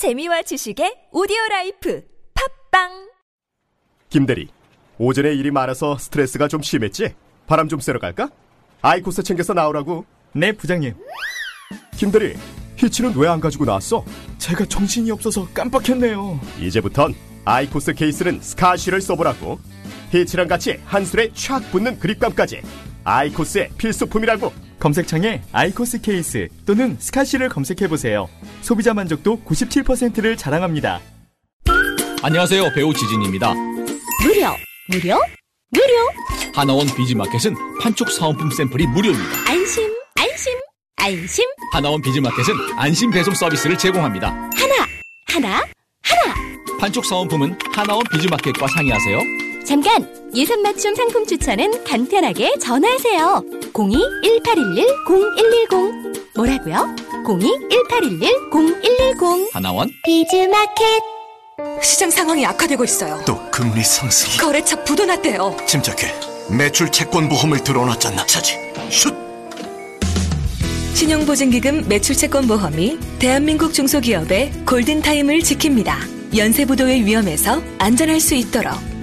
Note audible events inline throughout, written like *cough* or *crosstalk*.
재미와 지식의 오디오 라이프 팟빵 김대리, 오전에 일이 많아서 스트레스가 좀 심했지? 바람 좀 쐬러 갈까? IQOS 챙겨서 나오라고. 네, 부장님. 김대리, HEETS는 왜 안 가지고 나왔어? 제가 정신이 없어서 깜빡했네요. 이제부턴 IQOS 케이스는 스카시를 써보라고. HEETS랑 같이 한 손에 촥 붙는 그립감까지. IQOS의 필수품이라고. 검색창에 IQOS 케이스 또는 스카시를 검색해보세요. 소비자 만족도 97%를 자랑합니다. 안녕하세요. 배우 지진입니다. 무료, 무료, 무료. 하나원 비즈마켓은 판촉 사은품 샘플이 무료입니다. 안심, 안심, 안심. 하나원 비즈마켓은 안심 배송 서비스를 제공합니다. 하나, 하나, 하나. 판촉 사은품은 하나원 비즈마켓과 상의하세요. 잠깐! 예산 맞춤 상품 추천은 간편하게 전화하세요. 02-1811-0110. 뭐라고요? 02-1811-0110. 하나원 비즈마켓. 시장 상황이 악화되고 있어요. 또 금리 상승. 거래처 부도 났대요. 침착해. 매출 채권 보험을 들어놨잖아. 차지. 슛. 신용보증기금 매출채권보험이 대한민국 중소기업의 골든타임을 지킵니다. 연쇄부도의 위험에서 안전할 수 있도록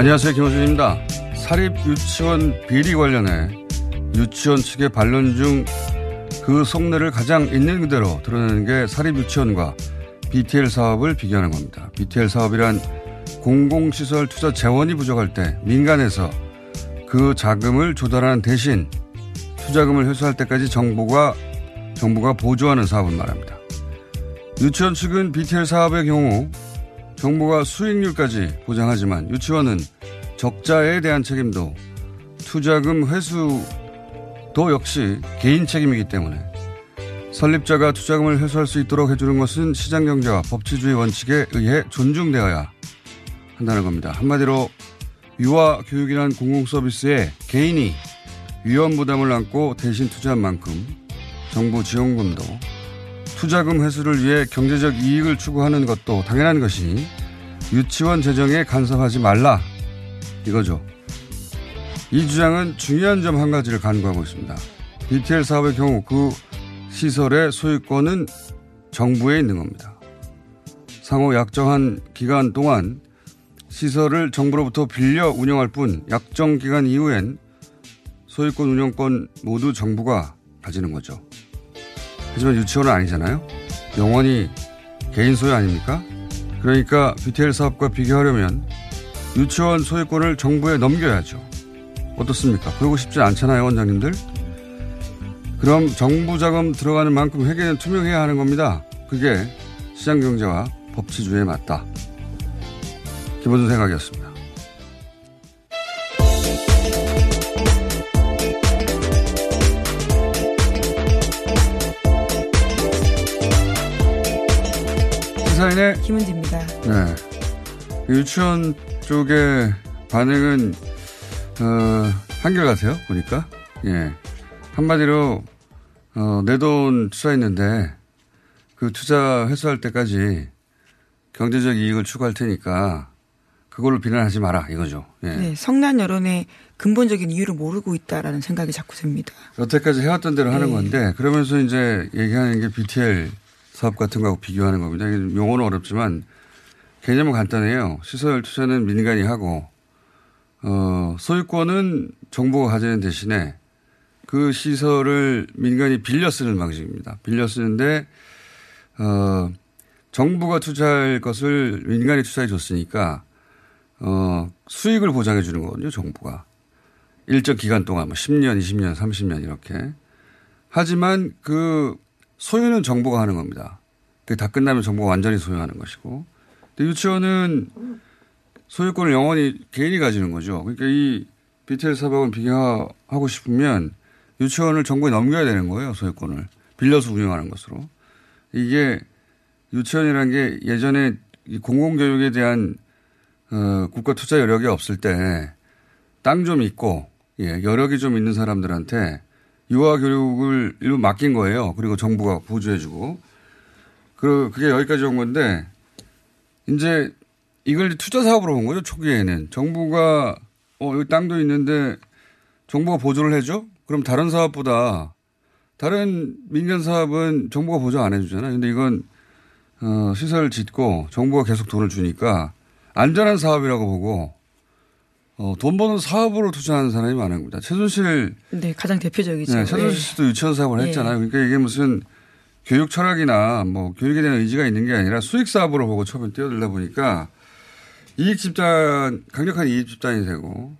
안녕하세요. 김호준입니다. 사립 유치원 비리 관련해 유치원 측의 반론 중 그 속내를 가장 있는 그대로 드러내는 게 사립 유치원과 BTL 사업을 비교하는 겁니다. BTL 사업이란 공공시설 투자 재원이 부족할 때 민간에서 그 자금을 조달하는 대신 투자금을 회수할 때까지 정부가 정부가 보조하는 사업을 말합니다. 유치원 측은 BTL 사업의 경우 정부가 수익률까지 보장하지만 유치원은 적자에 대한 책임도 투자금 회수도 역시 개인 책임이기 때문에 설립자가 투자금을 회수할 수 있도록 해주는 것은 시장경제와 법치주의 원칙에 의해 존중되어야 한다는 겁니다. 한마디로 유아 교육이란 공공서비스에 개인이 위험 부담을 안고 대신 투자한 만큼 정부 지원금도 투자금 회수를 위해 경제적 이익을 추구하는 것도 당연한 것이니 유치원 재정에 간섭하지 말라 이거죠. 이 주장은 중요한 점 한 가지를 간구하고 있습니다. BTL 사업의 경우 그 시설의 소유권은 정부에 있는 겁니다. 상호 약정한 기간 동안 시설을 정부로부터 빌려 운영할 뿐 약정 기간 이후엔 소유권 운영권 모두 정부가 가지는 거죠. 하지만 유치원은 아니잖아요. 영원히 개인 소유 아닙니까? 그러니까 BTL 사업과 비교하려면 유치원 소유권을 정부에 넘겨야죠. 어떻습니까? 그러고 싶지 않잖아요, 원장님들. 그럼 정부 자금 들어가는 만큼 회계는 투명해야 하는 겁니다. 그게 시장 경제와 법치주의에 맞다. 기본 생각이었습니다. 시사인의 김은지입니다. 네. 유치원 쪽의 반응은 어, 한결같아요. 보니까 예 한마디로 어, 내 돈 투자했는데 그 투자 회수할 때까지 경제적 이익을 추구할 테니까 그걸로 비난하지 마라 이거죠. 예. 네, 성난 여론의 근본적인 이유를 모르고 있다라는 생각이 자꾸 듭니다. 여태까지 해왔던 대로 하는 네. 건데 그러면서 이제 얘기하는 게 BTL 사업 같은 거하고 비교하는 겁니다. 용어는 어렵지만 개념은 간단해요. 시설 투자는 민간이 하고 어, 소유권은 정부가 가지는 대신에 그 시설을 민간이 빌려 쓰는 방식입니다. 빌려 쓰는데 어 정부가 투자할 것을 민간이 투자해 줬으니까 어 수익을 보장해 주는 거거든요, 정부가. 일정 기간 동안 뭐 10년, 20년, 30년 이렇게. 하지만 그 소유는 정부가 하는 겁니다. 그게 다 끝나면 정부가 완전히 소유하는 것이고. 근데 유치원은 소유권을 영원히 개인이 가지는 거죠. 그러니까 이 BTS 사업은 비교하고 싶으면 유치원을 정부에 넘겨야 되는 거예요, 소유권을. 빌려서 운영하는 것으로. 이게 유치원이라는 게 예전에 공공교육에 대한 어, 국가 투자 여력이 없을 때 땅 좀 있고 예, 여력이 좀 있는 사람들한테 유아 교육을 일부 맡긴 거예요. 그리고 정부가 보조해주고. 그, 그게 여기까지 온 건데, 이제 이걸 투자 사업으로 본 거죠, 초기에는. 정부가, 어, 여기 땅도 있는데 정부가 보조를 해줘? 그럼 다른 사업보다, 다른 민간 사업은 정부가 보조 안 해주잖아요. 근데 이건, 어, 시설을 짓고 정부가 계속 돈을 주니까 안전한 사업이라고 보고 어, 돈 버는 사업으로 투자하는 사람이 많은 겁니다. 최순실. 네, 가장 대표적이죠. 네, 최순실 씨도 유치원 사업을 네. 했잖아요. 그러니까 이게 무슨 교육 철학이나 뭐 교육에 대한 의지가 있는 게 아니라 수익 사업으로 보고 처음에 뛰어들다 보니까 이익 집단, 강력한 이익 집단이 되고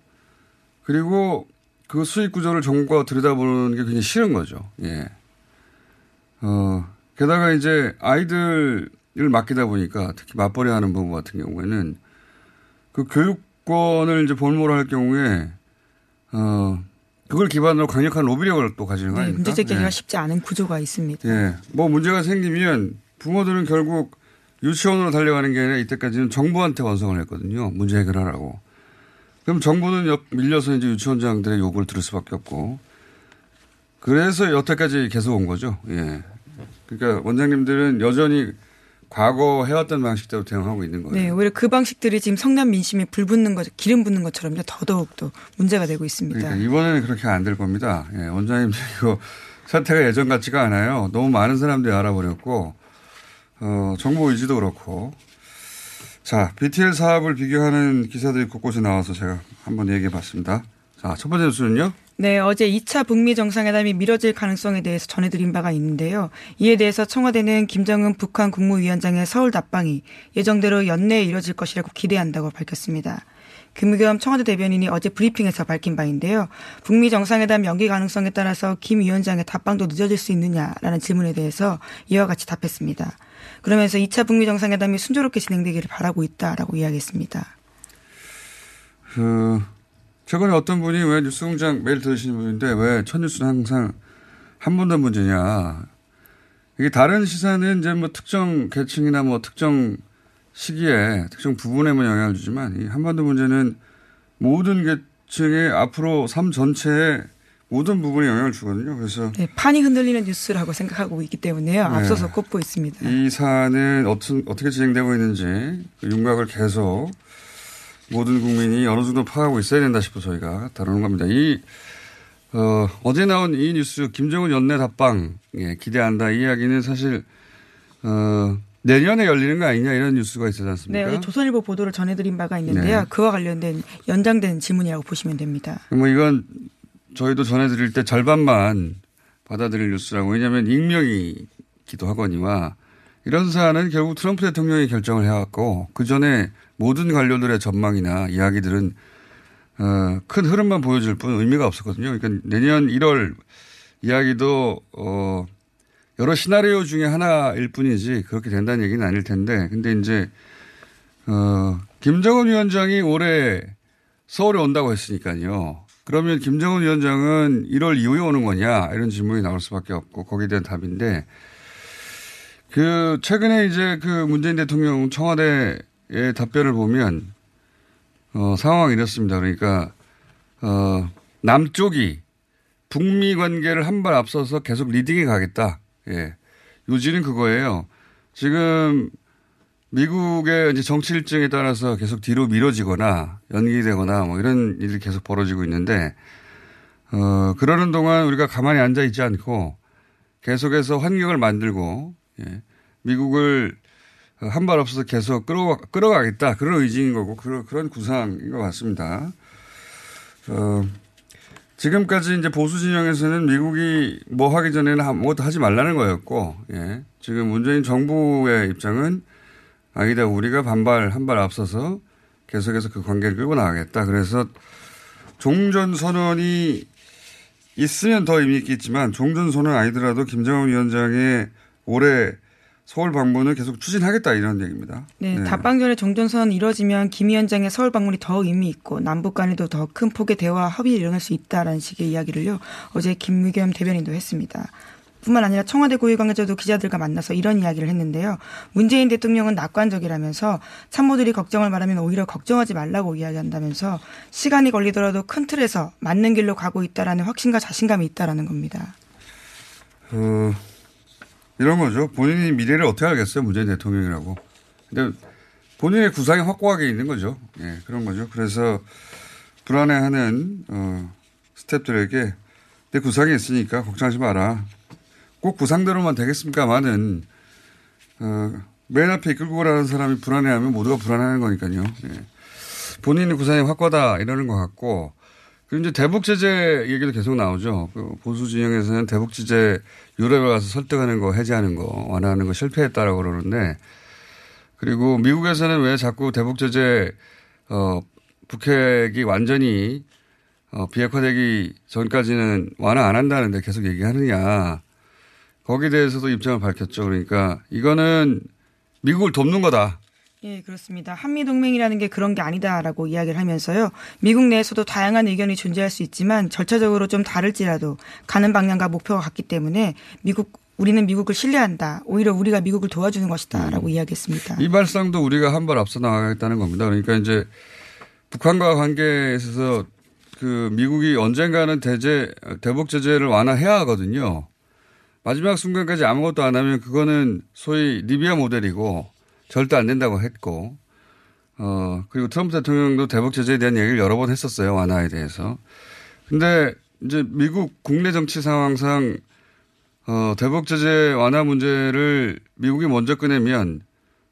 그리고 그 수익 구조를 정부가 들여다보는 게 굉장히 싫은 거죠. 예. 어, 게다가 이제 아이들을 맡기다 보니까 특히 맞벌이 하는 부부 같은 경우에는 그 교육 권을 이제 볼모로 할 경우에 어, 그걸 기반으로 강력한 로비력을 또 가지는 거 네? 문제 제기가 예. 쉽지 않은 구조가 있습니다. 예. 뭐 문제가 생기면 부모들은 결국 유치원으로 달려가는 게 아니라 이때까지는 정부한테 원성을 했거든요. 문제 해결하라고. 그럼 정부는 옆- 밀려서 이제 유치원장들의 요구를 들을 수밖에 없고. 그래서 여태까지 계속 온 거죠. 예. 그러니까 원장님들은 여전히 과거 해왔던 방식대로 대응하고 있는 거예요. 네, 오히려 그 방식들이 지금 성남 민심에 불 붙는 것, 기름 붙는 것처럼 더더욱 또 문제가 되고 있습니다. 그러니까 이번에는 그렇게 안 될 겁니다. 예, 원장님 *laughs* 이거 사태가 예전 같지가 않아요. 너무 많은 사람들이 알아버렸고 어, 정보 의지도 그렇고 자 BTL 사업을 비교하는 기사들이 곳곳에 나와서 제가 한번 얘기해 봤습니다. 자, 첫 번째 뉴스는요. 네, 어제 2차 북미 정상회담이 미뤄질 가능성에 대해서 전해드린 바가 있는데요. 이에 대해서 청와대는 김정은 북한 국무위원장의 서울 답방이 예정대로 연내에 이뤄질 것이라고 기대한다고 밝혔습니다. 김의겸 청와대 대변인이 어제 브리핑에서 밝힌 바인데요. 북미 정상회담 연기 가능성에 따라서 김 위원장의 답방도 늦어질 수 있느냐라는 질문에 대해서 이와 같이 답했습니다. 그러면서 2차 북미 정상회담이 순조롭게 진행되기를 바라고 있다라고 이야기했습니다. 그 최근에 어떤 분이 왜 뉴스공장 매일 들으시는 분인데 왜 첫 뉴스는 항상 한 분도 문제냐. 이게 다른 시사는 이제 뭐 특정 계층이나 뭐 특정 시기에 특정 부분에만 영향을 주지만 이 한반도 문제는 모든 계층의 앞으로 삶 전체에 모든 부분에 영향을 주거든요. 그래서 네, 판이 흔들리는 뉴스라고 생각하고 있기 때문에요. 네. 앞서서 꼽고 있습니다. 이 사안은 어떤, 어떻게 진행되고 있는지 그 윤곽을 계속 모든 국민이 어느 정도 파악하고 있어야 된다 싶어 저희가 다루는 겁니다. 이, 어, 어제 나온 이 뉴스, 김정은 연내 답방, 예, 기대한다. 이 이야기는 사실, 어, 내년에 열리는 거 아니냐 이런 뉴스가 있었지 네, 않습니까? 어제 조선일보 보도를 전해드린 바가 있는데요. 네. 그와 관련된 연장된 질문이라고 보시면 됩니다. 뭐 이건 저희도 전해드릴 때 절반만 받아들일 뉴스라고 왜냐하면 익명이기도 하거니와 이런 사안은 결국 트럼프 대통령이 결정을 해왔고 그 전에 모든 관료들의 전망이나 이야기들은 어, 큰 흐름만 보여줄 뿐 의미가 없었거든요. 그러니까 내년 1월 이야기도 어, 여러 시나리오 중에 하나일 뿐이지 그렇게 된다는 얘기는 아닐 텐데 근데 이제 어, 김정은 위원장이 올해 서울에 온다고 했으니까요. 그러면 김정은 위원장은 1월 이후에 오는 거냐 이런 질문이 나올 수밖에 없고 거기에 대한 답인데 그 최근에 이제 그 문재인 대통령 청와대 의 답변을 보면 어 상황이 이렇습니다. 그러니까 어 남쪽이 북미 관계를 한 발 앞서서 계속 리딩해 가겠다. 예. 요지는 그거예요. 지금 미국의 이제 정치 일정에 따라서 계속 뒤로 미뤄지거나 연기되거나 뭐 이런 일이 계속 벌어지고 있는데, 어, 그러는 동안 우리가 가만히 앉아 있지 않고 계속해서 환경을 만들고, 예, 미국을 한발 앞서서 계속 끌어, 끌어가겠다. 그런 의지인 거고, 그런, 그런 구상인 것 같습니다. 어, 지금까지 이제 보수 진영에서는 미국이 뭐 하기 전에는 아무것도 하지 말라는 거였고, 예. 지금 문재인 정부의 입장은 아니다, 우리가 반발, 한 발 앞서서 계속해서 그 관계를 끌고 나가겠다. 그래서 종전 선언이 있으면 더 의미 있겠지만 종전 선언 아니더라도 김정은 위원장의 올해 서울 방문을 계속 추진하겠다 이런 얘기입니다. 네, 네. 답방전의 종전선 이뤄지면 김 위원장의 서울 방문이 더 의미 있고 남북 간에도 더 큰 폭의 대화 합의를 일어날 수 있다라는 식의 이야기를요 어제 김무겸 대변인도 했습니다. 뿐만 아니라 청와대 고위 관계자도 기자들과 만나서 이런 이야기를 했는데요. 문재인 대통령은 낙관적이라면서 참모들이 걱정을 말하면 오히려 걱정하지 말라고 이야기한다면서 시간이 걸리더라도 큰 틀에서 맞는 길로 가고 있다라는 확신과 자신감이 있다라는 겁니다. 어, 이런 거죠. 본인이 미래를 어떻게 알겠어요. 문재인 대통령이라고. 근데 본인의 구상이 확고하게 있는 거죠. 예, 그런 거죠. 그래서 불안해하는 어, 스탭들에게 내 구상이 있으니까 걱정하지 마라. 꼭 구상대로만 되겠습니까만은 어, 맨 앞에 이끌고 가라는 사람이 불안해하면 모두가 불안해하는 거니까요. 예. 본인의 구상이 확고하다 이러는 것 같고 그리고 이제 대북 제재 얘기도 계속 나오죠. 그 보수 진영에서는 대북 제재 유럽에 가서 설득하는 거 해제하는 거 완화하는 거 실패했다라고 그러는데 그리고 미국에서는 왜 자꾸 대북 제재 어 북핵이 완전히 어 비핵화되기 전까지는 완화 안 한다는데 계속 얘기하느냐. 거기에 대해서도 입장을 밝혔죠. 그러니까 이거는 미국을 돕는 거다. 예, 그렇습니다. 한미동맹이라는 게 그런 게 아니다라고 이야기를 하면서요. 미국 내에서도 다양한 의견이 존재할 수 있지만 절차적으로 좀 다를지라도 가는 방향과 목표가 같기 때문에 미국 우리는 미국을 신뢰한다. 오히려 우리가 미국을 도와주는 것이다라고 음. 이야기했습니다. 이 발상도 우리가 한 발 앞서 나가겠다는 겁니다. 그러니까 이제 북한과 관계에 있어서 그 미국이 언젠가는 대제 대북 제재를 완화해야 하거든요. 마지막 순간까지 아무것도 안 하면 그거는 소위 리비아 모델이고 절대 안 된다고 했고, 어, 그리고 트럼프 대통령도 대북 제재에 대한 얘기를 여러 번 했었어요. 완화에 대해서. 근데 이제 미국 국내 정치 상황상 어, 대북 제재 완화 문제를 미국이 먼저 꺼내면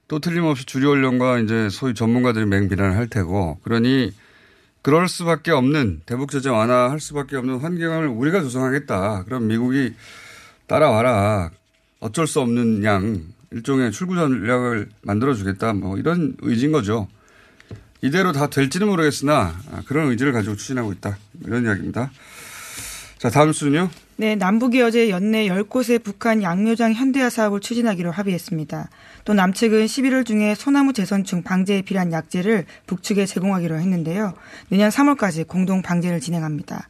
또 틀림없이 주류 언론과 이제 소위 전문가들이 맹비난을 할 테고 그러니 그럴 수밖에 없는 대북 제재 완화할 수밖에 없는 환경을 우리가 조성하겠다. 그럼 미국이 따라와라. 어쩔 수 없는 양 일종의 출구 전략을 만들어주겠다. 뭐 이런 의지인 거죠. 이대로 다 될지는 모르겠으나 그런 의지를 가지고 추진하고 있다. 이런 이야기입니다. 자, 다음 수는요. 네, 남북이 어제 연내 10곳의 북한 양묘장 현대화 사업을 추진하기로 합의했습니다. 또 남측은 11월 중에 소나무 재선충 방제에 필요한 약재를 북측에 제공하기로 했는데요. 내년 3월까지 공동 방제를 진행합니다.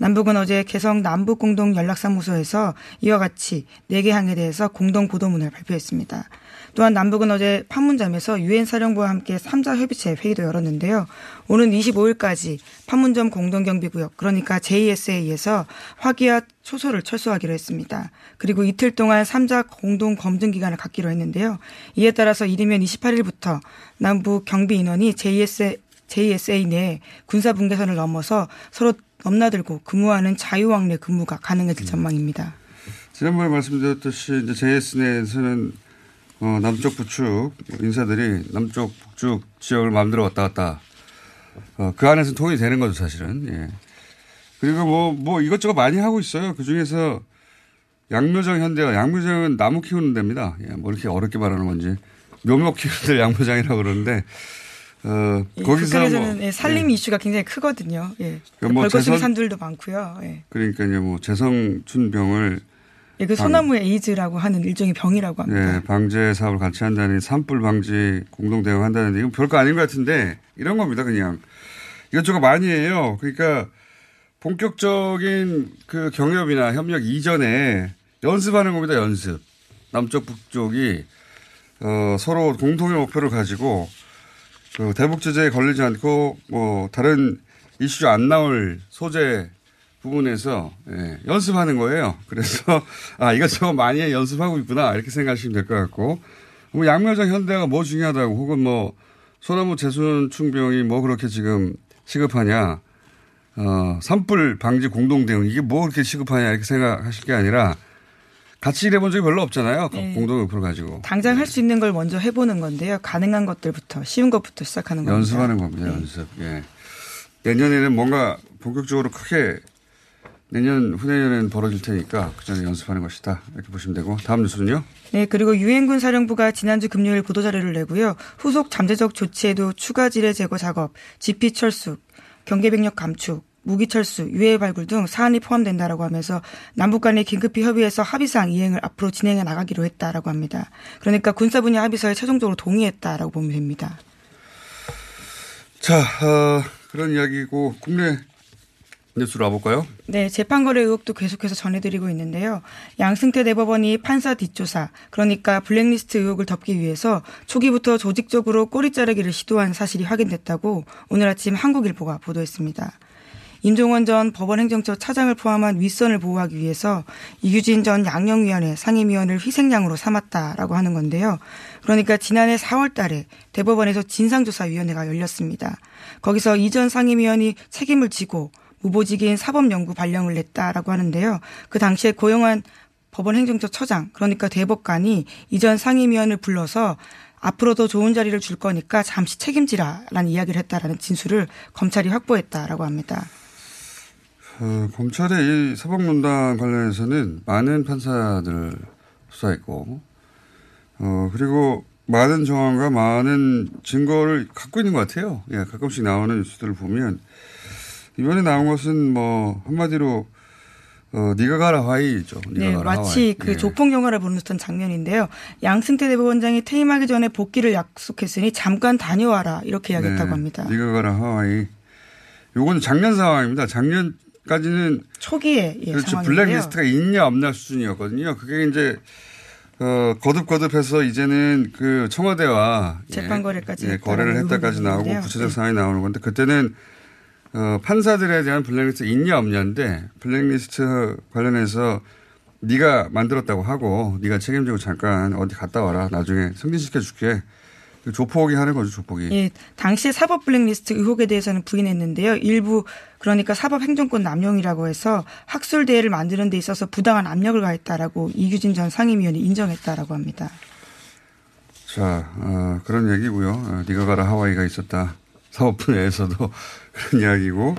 남북은 어제 개성 남북공동연락사무소에서 이와 같이 4개 항에 대해서 공동 보도문을 발표했습니다. 또한 남북은 어제 판문점에서 유엔 사령부와 함께 3자 협의체 회의도 열었는데요. 오는 25일까지 판문점 공동경비구역 그러니까 JSA에서 화기와 초소를 철수하기로 했습니다. 그리고 이틀 동안 3자 공동 검증 기간을 갖기로 했는데요. 이에 따라서 이르면 28일부터 남북 경비 인원이 JSA JSA 내 군사 분계선을 넘어서 서로 넘나들고 근무하는 자유왕래 근무가 가능해질 음. 전망입니다. 지난번에 말씀드렸듯이 이제 JS 내에서는 어, 남쪽 북측 인사들이 남쪽 북쪽 지역을 마음대로 왔다 갔다 어, 그 안에서 통일이 되는 거죠 사실은. 예. 그리고 뭐, 뭐 이것저것 많이 하고 있어요. 그 중에서 양묘장 현대가 양묘장은 나무 키우는 데입니다. 예, 뭐 이렇게 어렵게 말하는 건지 묘목 키우는 데 양묘장이라고 그러는데 어, 예, 거기서 북한에서는 뭐, 예, 살림 예. 이슈가 굉장히 크거든요. 예. 그러니까 뭐 벌거숭이 산들도 많고요. 예. 그러니까 이제 뭐 재성춘 병을 예, 그 소나무 에이즈라고 하는 일종의 병이라고 합니다. 예, 방제 사업을 같이 한다는 산불 방지 공동 대응한다는데 이건 별거 아닌 것 같은데 이런 겁니다. 그냥 이것저것 많이 해요. 그러니까 본격적인 그 경협이나 협력 이전에 연습하는 겁니다. 연습. 남쪽 북쪽이 어, 서로 공통의 목표를 가지고 그 대북 제재에 걸리지 않고 뭐 다른 이슈 안 나올 소재 부분에서 예, 연습하는 거예요. 그래서 *laughs* 아 이것저것 많이 연습하고 있구나 이렇게 생각하시면 될 것 같고 뭐 양묘장 현대가 뭐 중요하다고 혹은 뭐 소나무 재순 충병이 뭐 그렇게 지금 시급하냐 어 산불 방지 공동 대응 이게 뭐 그렇게 시급하냐 이렇게 생각하실 게 아니라 같이 일해본 적이 별로 없잖아요. 네. 공동 목표를 가지고. 당장 할수 있는 걸 먼저 해보는 건데요. 가능한 것들부터 쉬운 것부터 시작하는 겁니다. 연습하는 겁니다. 네. 연습. 예. 내년에는 뭔가 본격적으로 크게 내년 후내년에는 벌어질 테니까 그 전에 연습하는 것이다. 이렇게 보시면 되고 다음 뉴스는요. 네, 그리고 유엔군 사령부가 지난주 금요일 보도 자료를 내고요. 후속 잠재적 조치에도 추가 지뢰 제거 작업, 지피 철수, 경계병력 감축, 무기 철수, 유해 발굴 등 사안이 포함된다라고 하면서 남북 간의 긴급히 협의해서 합의사항 이행을 앞으로 진행해 나가기로 했다라고 합니다. 그러니까 군사 분야 합의서에 최종적으로 동의했다라고 보면 됩니다. 자, 어, 그런 이야기고 국내 뉴스로 와볼까요? 네, 재판거래 의혹도 계속해서 전해드리고 있는데요. 양승태 대법원이 판사 뒷조사, 그러니까 블랙리스트 의혹을 덮기 위해서 초기부터 조직적으로 꼬리 자르기를 시도한 사실이 확인됐다고 오늘 아침 한국일보가 보도했습니다. 임종원 전 법원 행정처 차장을 포함한 윗선을 보호하기 위해서 이규진 전 양령위원회 상임위원을 희생양으로 삼았다라고 하는 건데요. 그러니까 지난해 4월 달에 대법원에서 진상조사위원회가 열렸습니다. 거기서 이전 상임위원이 책임을 지고 무보직인 사법연구 발령을 냈다라고 하는데요. 그 당시에 고용한 법원 행정처 처장, 그러니까 대법관이 이전 상임위원을 불러서 앞으로 더 좋은 자리를 줄 거니까 잠시 책임지라라는 이야기를 했다라는 진술을 검찰이 확보했다라고 합니다. 어, 검찰의 이 사법농단 관련해서는 많은 판사들을 수사했고, 어, 그리고 많은 정황과 많은 증거를 갖고 있는 것 같아요. 예, 가끔씩 나오는 뉴스들을 보면, 이번에 나온 것은 뭐, 한마디로, 어, 니가 가라 화이죠. 네, 마치 하와이. 그 예. 조폭 영화를 보는 듯한 장면인데요. 양승태 대법원장이 퇴임하기 전에 복귀를 약속했으니 잠깐 다녀와라 이렇게 이야기했다고 네, 합니다. 니가 가라 하와이. 요건 작년 상황입니다. 작년 까지는 초기에 예, 그렇죠. 상황인데요. 블랙리스트가 있냐 없냐 수준이었거든요. 그게 이제 어, 거듭거듭해서 이제는 그 청와대와 예, 재판 거래까지 예, 했다라는 거래를 했다까지 나오고. 구체적 네. 사항이 나오는 건데 그때는 어, 판사들에 대한 블랙리스트 있냐 없냐인데 블랙리스트 관련해서 네가 만들었다고 하고 네가 책임지고 잠깐 어디 갔다 와라 나중에 승진시켜 줄게 조폭이 하는 거죠 조폭이 예, 당시 사법 블랙리스트 의혹에 대해서는 부인했는데요. 일부 그러니까 사법 행정권 남용이라고 해서 학술 대회를 만드는 데 있어서 부당한 압력을 가했다라고 이규진 전 상임위원이 인정했다라고 합니다. 자, 어, 그런 얘기고요. 어, 네가 가라 하와이가 있었다. 사법부 내에서도 *laughs* 그런 이야기고.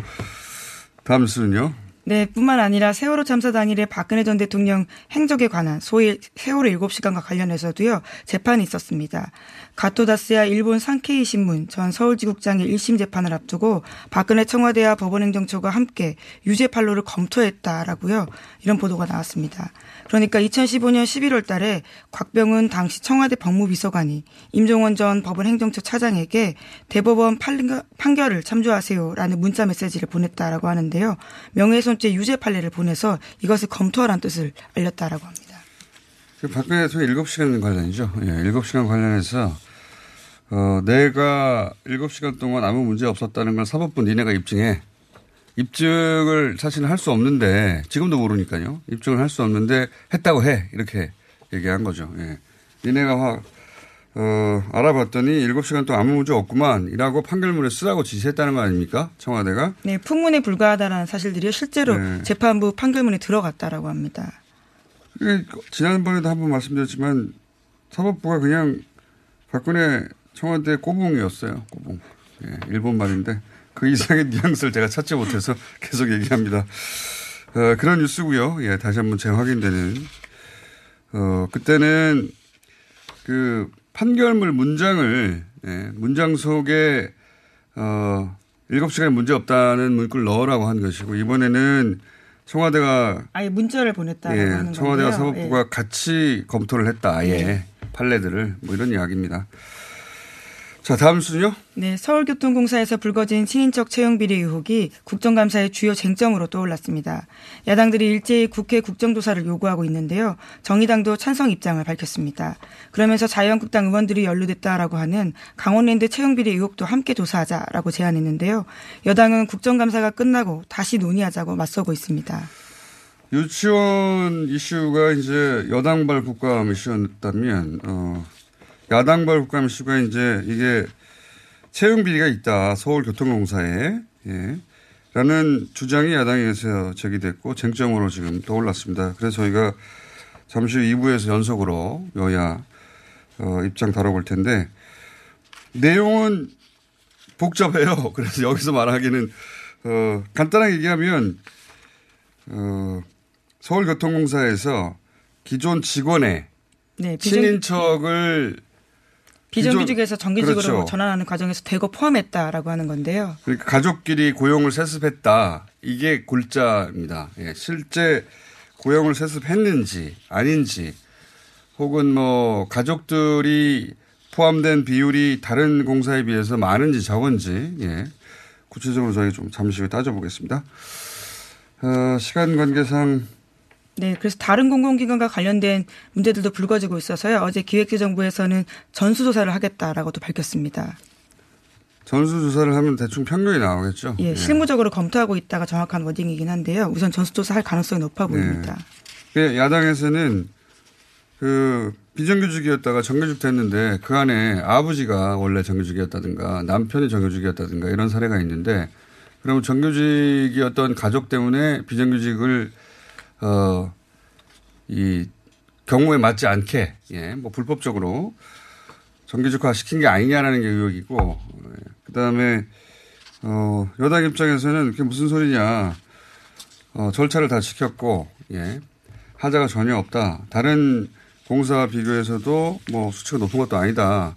다음 수는요. 네, 뿐만 아니라 세월호 참사 당일에 박근혜 전 대통령 행적에 관한 소위 세월호 7시간과 관련해서도요, 재판이 있었습니다. 가토다스야 일본 산케이 신문 전 서울지국장의 1심 재판을 앞두고 박근혜 청와대와 법원행정처가 함께 유죄 판로를 검토했다라고요. 이런 보도가 나왔습니다. 그러니까 2015년 11월 달에 곽병훈 당시 청와대 법무비서관이 임종원 전 법원 행정처 차장에게 대법원 판결- 판결을 참조하세요라는 문자 메시지를 보냈다라고 하는데요. 명예훼손죄 유죄 판례를 보내서 이것을 검토하라는 뜻을 알렸다라고 합니다. 그 박근혜 대통령 7시간 관련이죠. 예, 7시간 관련해서, 어, 내가 7시간 동안 아무 문제 없었다는 걸 사법부 니네가 입증해. 입증을 사실은 할수 없는데, 지금도 모르니까요. 입증을 할 수 없는데 했다고 해. 이렇게 얘기한 거죠. 예. 니네가 화, 어, 알아봤더니 7시간 동안 아무 문제 없구만. 이라고 판결문에 쓰라고 지시했다는 거 아닙니까? 청와대가? 네, 풍문에 불과하다라는 사실들이 실제로 네. 재판부 판결문에 들어갔다라고 합니다. 지난번에도 한 번 말씀드렸지만 사법부가 그냥 박근혜 청와대 꼬붕이었어요. 꼬붕. 예, 일본 말인데 그 이상의 뉘앙스를 제가 찾지 못해서 *laughs* 계속 얘기합니다. 어, 그런 뉴스고요. 예, 다시 한번 재확인되는. 어, 그때는 그 판결문 문장을 예, 문장 속에 어, 7시간에 문제 없다는 문구를 넣으라고 한 것이고 이번에는 청와대가 아예 문자를 보냈다라고 예, 청와대와. 사법부가 예. 같이 검토를 했다. 아예 네. 판례들을 뭐 이런 이야기입니다. 자 다음 순요. 네, 서울교통공사에서 불거진 친인척 채용 비리 의혹이 국정감사의 주요 쟁점으로 떠올랐습니다. 야당들이 일제히 국회 국정조사를 요구하고 있는데요. 정의당도 찬성 입장을 밝혔습니다. 그러면서 자유한국당 의원들이 연루됐다라고 하는 강원랜드 채용 비리 의혹도 함께 조사하자라고 제안했는데요. 여당은 국정감사가 끝나고 다시 논의하자고 맞서고 있습니다. 유치원 이슈가 이제 여당발 국감 이슈였다면 어, 야당발 국감 이슈가 이제 이게 채용 비리가 있다 서울교통공사에 예. 라는 주장이 야당에서 제기됐고 쟁점으로 지금 떠올랐습니다. 그래서 저희가 잠시 후 2부에서 연속으로 여야 어, 입장 다뤄볼 텐데 내용은 복잡해요. *laughs* 그래서 여기서 말하기는 어, 간단하게 얘기하면 어, 서울교통공사에서 기존 직원의 네, 비정, 친인척을 비정규직에서 정규직으로 그렇죠. 전환하는 과정에서 대거 포함했다라고 하는 건데요. 그러니까 가족끼리 고용을 세습했다. 이게 골자입니다. 예, 실제 고용을 세습했는지 아닌지 혹은 뭐 가족들이 포함된 비율이 다른 공사에 비해서 많은지 적은지 예. 구체적으로 저희 좀 잠시 후에 따져보겠습니다. 어, 시간 관계상 네, 그래서 다른 공공기관과 관련된 문제들도 불거지고 있어서요. 어제 기획재정부에서는 전수조사를 하겠다라고도 밝혔습니다. 전수조사를 하면 대충 평균이 나오겠죠. 예, 실무적으로 검토하고 있다가 정확한 워딩이긴 한데요. 우선 전수조사 할 가능성이 높아 보입니다. 그 야당에서는 그 비정규직이었다가 정규직 됐는데 그 안에 아버지가 원래 정규직이었다든가 남편이 정규직이었다든가 이런 사례가 있는데 그러면 정규직이었던 가족 때문에 비정규직을 어 이 경우에 맞지 않게 예, 뭐 불법적으로 정규직화 시킨 게 아니냐라는 게 의혹이고 예, 그다음에 어 여당 입장에서는 그게 무슨 소리냐 어 절차를 다 지켰고 예. 하자가 전혀 없다. 다른 공사와 비교해서도 뭐 수치가 높은 것도 아니다.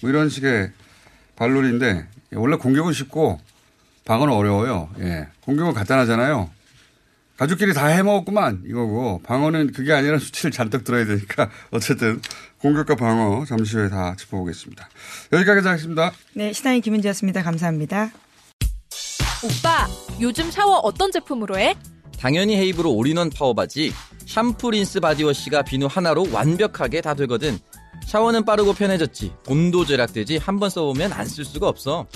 뭐 이런 식의 반론인데 원래 공격은 쉽고 방어는 어려워요. 예. 공격은 간단하잖아요. 가족끼리 다 해먹었구만 이거고 방어는 그게 아니라 수치를 잔뜩 들어야 되니까 *laughs* 어쨌든 공격과 방어 잠시 후에 다 짚어보겠습니다. 여기까지 하겠습니다. 네, 신하인 김은지였습니다. 감사합니다. 오빠, 요즘 샤워 어떤 제품으로 해? 당연히 Hey Bro all-in-one power bar지 샴푸 린스 body wash가 비누 하나로 완벽하게 다 되거든 샤워는 빠르고 편해졌지 돈도 절약되지 한 번 써보면 안 쓸 수가 없어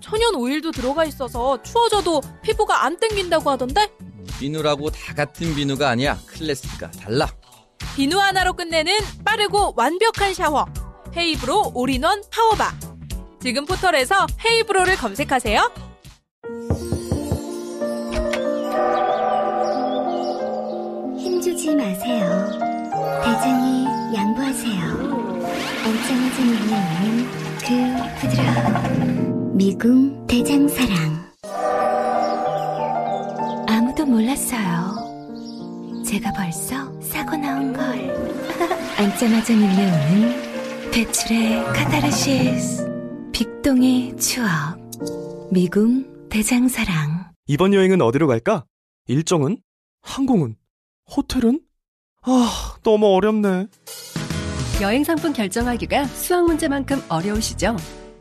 천연 오일도 들어가 있어서 추워져도 피부가 안 땡긴다고 하던데? 비누라고 다 같은 비누가 아니야 클래스가 달라 비누 하나로 끝내는 빠르고 완벽한 샤워. Hey Bro all-in-one power bar. 지금 포털에서 헤이브로를 검색하세요. 힘주지 마세요. 대장이 양보하세요. 엉짱해진 영양은 그 부드러운 미궁 대장사랑. 몰랐어요. 제가 벌써 사고 나온 걸. *laughs* 앉자마자 밀려오는 배출의 카타르시스. 빅동의 추억. 미궁 대장사랑. 이번 여행은 어디로 갈까? 일정은? 항공은? 호텔은? 아, 너무 어렵네. 여행 상품 결정하기가 수학 문제만큼 어려우시죠?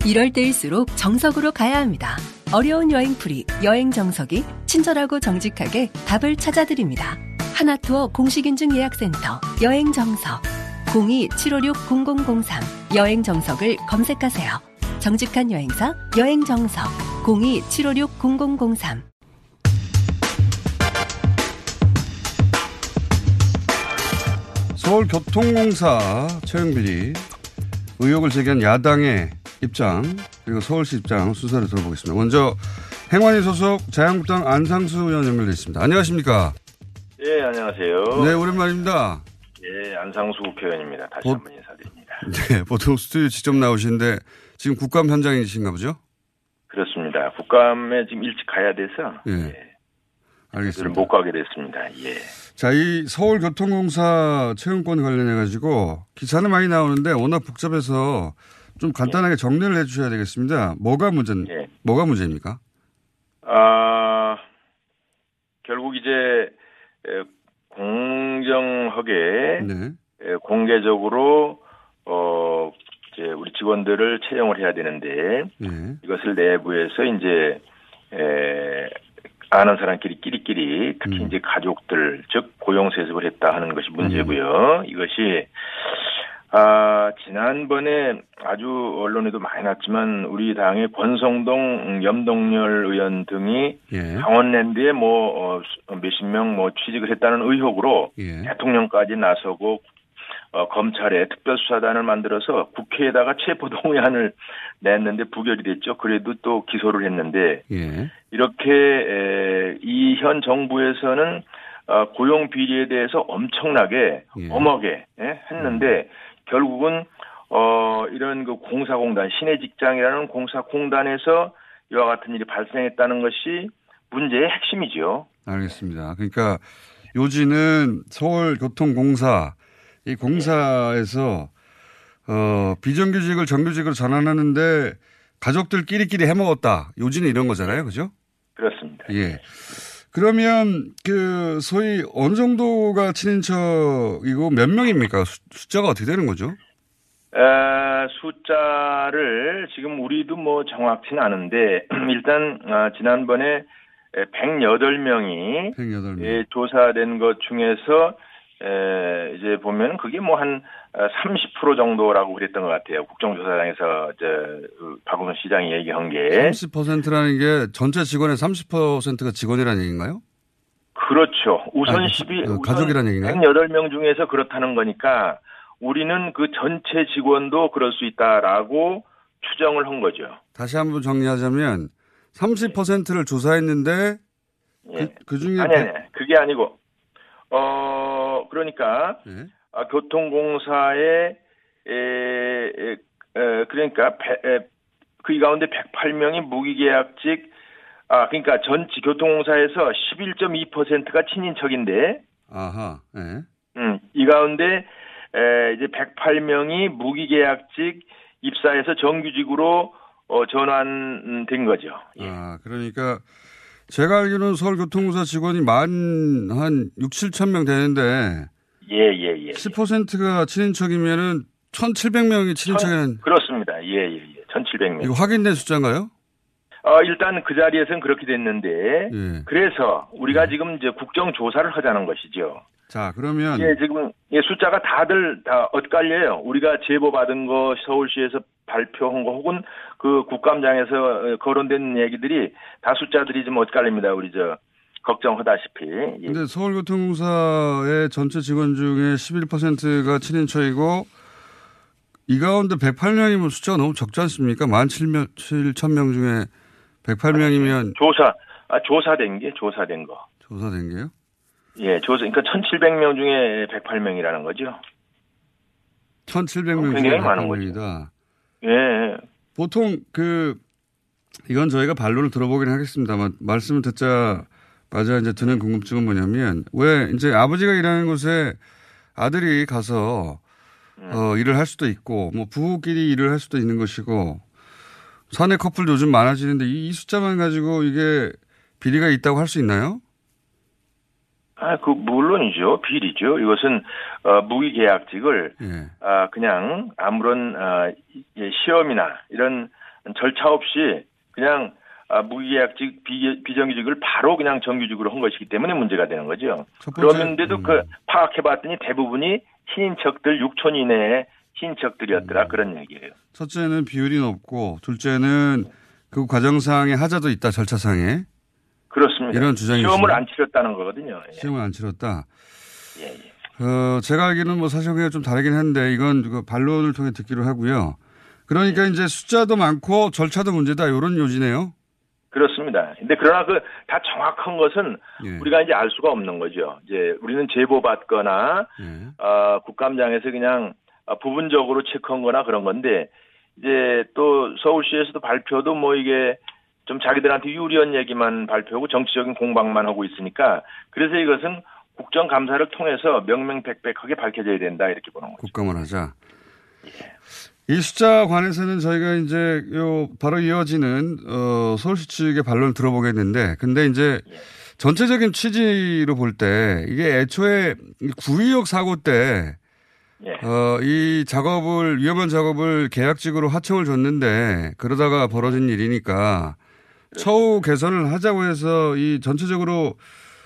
이럴 때일수록 정석으로 가야 합니다. 어려운 여행풀이 여행 정석이 친절하고 정직하게 답을 찾아드립니다. 하나투어 공식인증 예약센터 여행 정석 02-756-0003 여행 정석을 검색하세요. 정직한 여행사 여행 정석 02-756-0003 서울교통공사 채용비리 의혹을 제기한 야당의 입장 그리고 서울시 입장 수사를 들어보겠습니다. 먼저 행안위 소속 자유한국당 안상수 의원 연결돼 있습니다. 안녕하십니까? 예, 안녕하세요. 네, 오랜만입니다. 예, 안상수 국회의원입니다. 다시 보- 한번 인사드립니다. 네, 보통 스튜디오 직접 나오시는데 지금 국감 현장이신가 보죠? 그렇습니다. 국감에 지금 일찍 가야 돼서 예. 알겠습니다. 못 가게 됐습니다. 예. 자, 이 서울교통공사 채용권 관련해 가지고 기사는 많이 나오는데 워낙 복잡해서 좀 간단하게 정리를 해 주셔야 되겠습니다. 뭐가 문제, 예. 뭐가 문제입니까? 아, 결국 이제 에, 공정하게 네. 에, 공개적으로 어 이제 우리 직원들을 채용을 해야 되는데 예. 이것을 내부에서 이제 에, 아는 사람끼리 끼리끼리 특히 음. 이제 가족들 즉 고용 세습을 했다 하는 것이 문제고요. 이것이 아 지난번에 아주 언론에도 많이 났지만 우리 당의 권성동 염동열 의원 등이 예. 강원랜드에 뭐 어, 수- 몇십 명 뭐 취직을 했다는 의혹으로 예. 대통령까지 나서고 어, 검찰에 특별수사단을 만들어서 국회에다가 체포동의안을 *laughs* 냈는데 부결이 됐죠. 그래도 또 기소를 했는데 예. 이렇게 이 현 정부에서는 어, 고용 비리에 대해서 엄청나게 예. 엄하게 예, 했는데 결국은 어 이런 그 공사공단 시내 직장이라는 공사공단에서 이와 같은 일이 발생했다는 것이 문제의 핵심이죠. 알겠습니다. 그러니까 요지는 서울교통공사 이 공사에서 어, 비정규직을 정규직으로 전환하는데 가족들끼리끼리 해먹었다. 요지는 이런 거잖아요. 그죠? 그렇습니다. 예. 그러면 그 소위 어느 정도가 친인척이고 몇 명입니까? 수- 숫자가 어떻게 되는 거죠? 에, 숫자를 지금 우리도 뭐 정확치는 않은데 *clears throat* 일단 아, 지난번에 108명이 108명. 예, 조사된 것 중에서 에, 이제 보면 그게 뭐 한 30% 정도라고 그랬던 것 같아요. 국정조사장에서 저 그, 박원순 시장이 얘기한 게 30%라는 게 전체 직원의 30%가 직원이라는 얘기인가요? 그렇죠. 우선 아니, 10이 어, 가족이라는 얘기인가요? 108명 중에서 그렇다는 거니까 우리는 그 전체 직원도 그럴 수 있다라고 추정을 한 거죠. 다시 한번 정리하자면 30%를 조사했는데 예. 그 중에 아니, 아니, 그게 아니고, 어, 그러니까, 예. 아, 교통공사에, 에, 에, 에, 그러니까, 그 가운데 108명이 무기계약직, 아, 그러니까 전치 교통공사에서 11.2%가 친인척인데, 아하. 예. 음, 이 가운데, 에, 이제 108명이 무기계약직 입사해서 정규직으로 어, 전환된 거죠. 아, 그러니까 제가 알기로는 서울교통공사 직원이 만 한 6, 7천 명 되는데 예, 예, 예. 10%가 친인척이면은 1,700명이 친인척이라는 그렇습니다. 예, 예, 예. 1,700명. 이거 확인된 숫자인가요? 어, 일단 그 자리에서는 그렇게 됐는데, 예. 그래서 우리가 지금 이제 국정 조사를 하자는 것이죠. 자, 그러면 예, 지금 예, 숫자가 다들 다 엇갈려요. 우리가 제보 받은 거 서울시에서 발표한 거 혹은 그 국감장에서 어, 거론된 얘기들이 다 숫자들이 좀 엇갈립니다. 우리 저 걱정하다시피. 예. 근데 서울교통공사의 전체 직원 중에 11%가 친인척이고 이 가운데 108명이면 숫자가 너무 적지 않습니까? 17,000명 중에 108명이면 조사, 아, 조사된 게 조사된 거. 조사된 게요? 예, 조사, 그러니까 1,700명 중에 108명이라는 거죠. 1,700명 중에 굉장히 많은 108명이다. 예. 보통 그 이건 저희가 반론을 들어보긴 하겠습니다만 말씀을 듣자 마자 이제 드는 궁금증은 뭐냐면 왜 이제 아버지가 일하는 곳에 아들이 가서 어, 일을 할 수도 있고 뭐 부부끼리 일을 할 수도 있는 것이고 사내 커플도 요즘 많아지는데 이, 이 숫자만 가지고 이게 비리가 있다고 할 수 있나요? 아, 그, 물론이죠. 비리죠. 이것은, 어, 무기계약직을, 예. 아, 그냥 아무런, 아, 이- 시험이나 이런 절차 없이 그냥, 아, 무기계약직, 비, 비정규직을 바로 그냥 정규직으로 한 것이기 때문에 문제가 되는 거죠. 첫 번째- 음. 그런데도 그, 파악해봤더니 대부분이 친인척들 6촌 이내의 친인척들이었더라. 음. 그런 얘기예요. 첫째는 비율이 높고 둘째는 그 과정상의 하자도 있다 절차상에 그렇습니다. 이런 주장이 시험을. 안 치렀다는 거거든요. 예. 시험을 안 치렀다. 예, 예. 어, 제가 알기로는 뭐 사실관계가 좀 다르긴 한데 이건 그 반론을 통해 듣기로 하고요. 그러니까 네. 이제 숫자도 많고 절차도 문제다 이런 요지네요. 그렇습니다. 근데 그러나 그 다 정확한 것은 예. 우리가 이제 알 수가 없는 거죠. 이제 우리는 제보 받거나 예. 어, 국감장에서 그냥 어, 부분적으로 체크한 거나 그런 건데 이제 또 서울시에서도 발표도 뭐 이게 좀 자기들한테 유리한 얘기만 발표하고 정치적인 공방만 하고 있으니까 그래서 이것은 국정감사를 통해서 명명백백하게 밝혀져야 된다 이렇게 보는 거죠. 국감을 하자. 이 숫자 관해서는 저희가 이제 요 바로 이어지는 어 서울시 측의 반론을 들어보겠는데 근데 이제 전체적인 취지로 볼 때 이게 애초에 구의역 사고 때 예. 어, 이 작업을, 위험한 작업을 계약직으로 하청을 줬는데, 그러다가 벌어진 일이니까, 처우 개선을 하자고 해서 이 전체적으로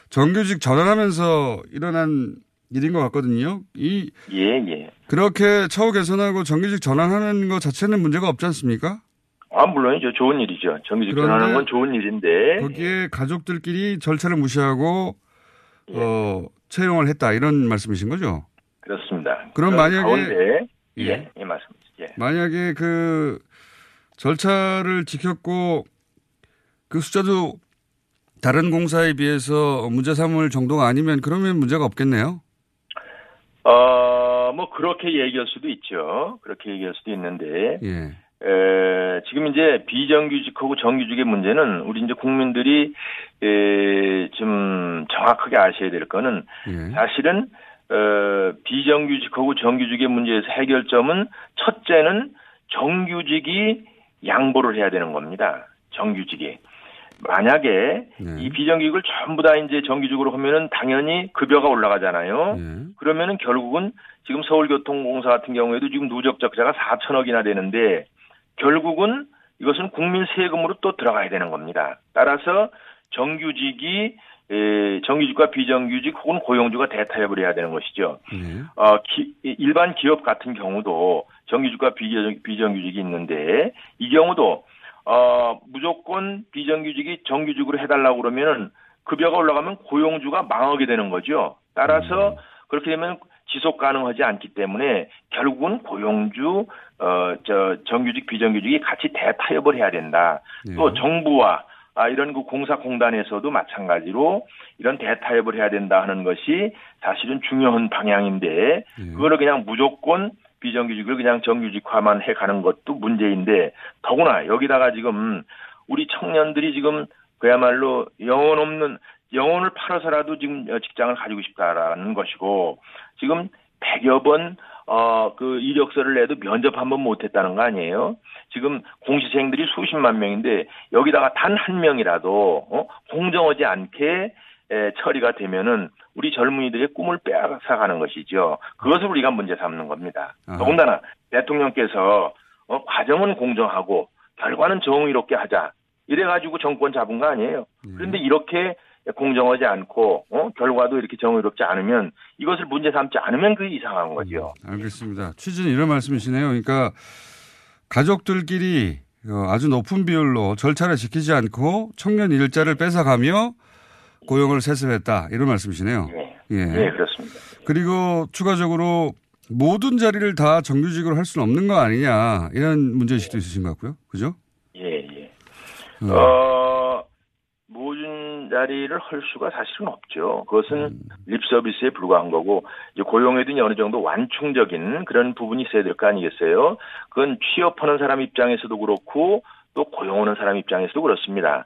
정규직 전환하면서 일어난 일인 것 같거든요. 이, 예, 예. 그렇게 처우 개선하고 정규직 전환하는 것 자체는 문제가 없지 않습니까? 아, 물론이죠. 좋은 일이죠. 정규직 전환하는 건 좋은 일인데. 거기에 가족들끼리 절차를 무시하고, 예. 어, 채용을 했다. 이런 말씀이신 거죠? 그렇습니다. 그럼 그 만약에- 가운데, 예. 예, 예, 맞습니다. 예. 만약에 그 절차를 지켰고 그 숫자도 다른 공사에 비해서 문제 삼을 정도가 아니면 그러면 문제가 없겠네요. 어, 뭐, 그렇게 얘기할 수도 있죠. 그렇게 얘기할 수도 있는데, 예. 에, 지금 이제 비정규직하고 정규직의 문제는 우리 이제 국민들이 에, 좀 정확하게 아셔야 될 거는 예. 사실은 어, 비정규직하고 정규직의 문제에서 해결점은 첫째는 정규직이 양보를 해야 되는 겁니다. 정규직이. 만약에 이 비정규직을 전부 다 이제 정규직으로 하면은 당연히 급여가 올라가잖아요. 그러면은 결국은 지금 서울교통공사 같은 경우에도 지금 누적 적자가 4천억이나 되는데 결국은 이것은 국민 세금으로 또 들어가야 되는 겁니다. 따라서 정규직이 에, 정규직과 비정규직 혹은 고용주가 대타협을 해야 되는 것이죠. 어, 기- 일반 기업 같은 경우도 정규직과 비정, 비정규직이 있는데 이 경우도 어, 무조건 비정규직이 정규직으로 해달라고 그러면은 급여가 올라가면 고용주가 망하게 되는 거죠. 따라서 그렇게 되면 지속 가능하지 않기 때문에 결국은 고용주, 어, 저, 정규직, 비정규직이 같이 대타협을 해야 된다. 또 정부와 아, 이런 그 공사공단에서도 마찬가지로 이런 대타협을 해야 된다 하는 것이 사실은 중요한 방향인데 그거를 그냥 무조건 비정규직을 그냥 정규직화만 해 가는 것도 문제인데 더구나 여기다가 지금 우리 청년들이 지금 그야말로 영혼 없는 영혼을 팔아서라도 지금 직장을 가지고 싶다라는 것이고 지금 100여 번 어, 그 이력서를 내도 면접 한 번 못했다는 거 아니에요? 지금 공시생들이 수십만 명인데 여기다가 단 한 명이라도 어? 공정하지 않게 에, 처리가 되면은 우리 젊은이들의 꿈을 빼앗아가는 것이죠. 그것을 우리가 문제 삼는 겁니다. 더군다나 대통령께서 어, 과정은 공정하고 결과는 정의롭게 하자. 이래가지고 정권 잡은 거 아니에요. 그런데 이렇게 공정하지 않고 어? 결과도 이렇게 정의롭지 않으면 이것을 문제 삼지 않으면 그게 이상한 거죠. 알겠습니다. 취지는 이런 말씀이시네요. 그러니까 가족들끼리 어, 아주 높은 비율로 절차를 지키지 않고 청년 일자를 뺏어가며 고용을 세습했다. 이런 말씀이시네요. 예. 네, 그렇습니다. 그리고 추가적으로 모든 자리를 다 정규직으로 할 수는 없는 거 아니냐. 이런 문제의식도 있으신 것 같고요. 그죠? 예, 예. 어, 모든 자리를 할 수가 사실은 없죠. 그것은 립 서비스에 불과한 거고 이제 고용에도 어느 정도 완충적인 그런 부분이 있어야 될 거 아니겠어요? 그건 취업하는 사람 입장에서도 그렇고 또 고용하는 사람 입장에서도 그렇습니다.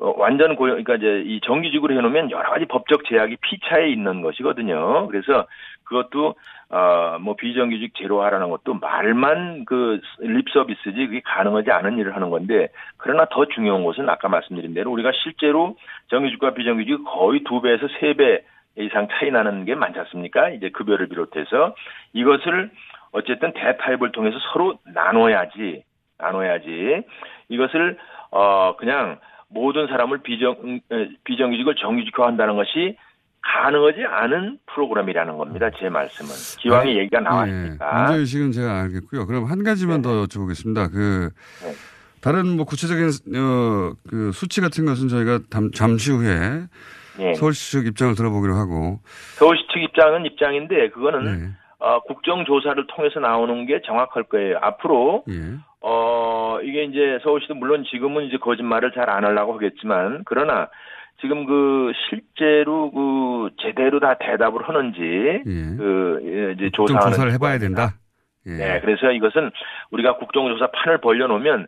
어, 완전 고용, 그러니까 이제 이 정규직으로 해놓으면 여러 가지 법적 제약이 피차에 있는 것이거든요. 그래서 그것도 어, 뭐 비정규직 제로화라는 것도 말만 그 립 서비스지 그게 가능하지 않은 일을 하는 건데 그러나 더 중요한 것은 아까 말씀드린 대로 우리가 실제로 정규직과 비정규직 거의 두 배에서 세 배 이상 차이 나는 게 많지 않습니까? 이제 급여를 비롯해서 이것을 어쨌든 대타협을 통해서 서로 나눠야지 나눠야지 이것을 어 그냥 모든 사람을 비정 비정규직을 정규직화한다는 것이 가능하지 않은 프로그램이라는 겁니다. 제 말씀은 기왕에 얘기가 나왔으니까. 예, 문제 의식은 제가 알겠고요. 그럼 한 가지만 더 여쭤보겠습니다. 그, 다른 뭐 구체적인, 어, 그 수치 같은 것은 저희가 담, 잠시 후에 예. 서울시 측 입장을 들어보기로 하고. 서울시 측 입장은 입장인데 그거는 어, 국정조사를 통해서 나오는 게 정확할 거예요. 앞으로 예. 어 이게 이제 서울시도 물론 지금은 이제 거짓말을 잘 안 하려고 하겠지만 그러나 지금 그 실제로 그 제대로 다 대답을 하는지 그 예, 이제 조사를 해봐야 된다. 예. 네, 그래서 이것은 우리가 국정조사 판을 벌려놓으면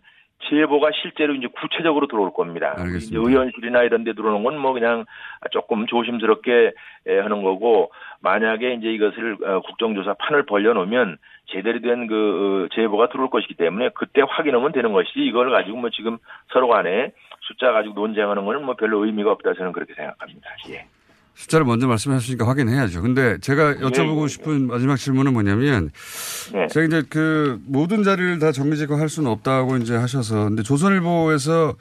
제보가 실제로 이제 구체적으로 들어올 겁니다. 이제 의원실이나 이런 데 들어오는 건 뭐 그냥 조금 조심스럽게 에, 하는 거고 만약에 이제 이것을 어, 국정조사 판을 벌려놓으면 제대로 된 그 제보가 들어올 것이기 때문에 그때 확인하면 되는 것이지 이걸 가지고 뭐 지금 서로 간에 숫자 가지고 논쟁하는 거는 뭐 별로 의미가 없다 저는 그렇게 생각합니다. 예. 숫자를 먼저 말씀하셨으니까 확인해야죠. 근데 제가 여쭤보고 예, 싶은 마지막 질문은 뭐냐면, 네. 제가 이제 그 모든 자리를 다 정규직화 할 수는 없다고 이제 하셔서, 근데 조선일보에서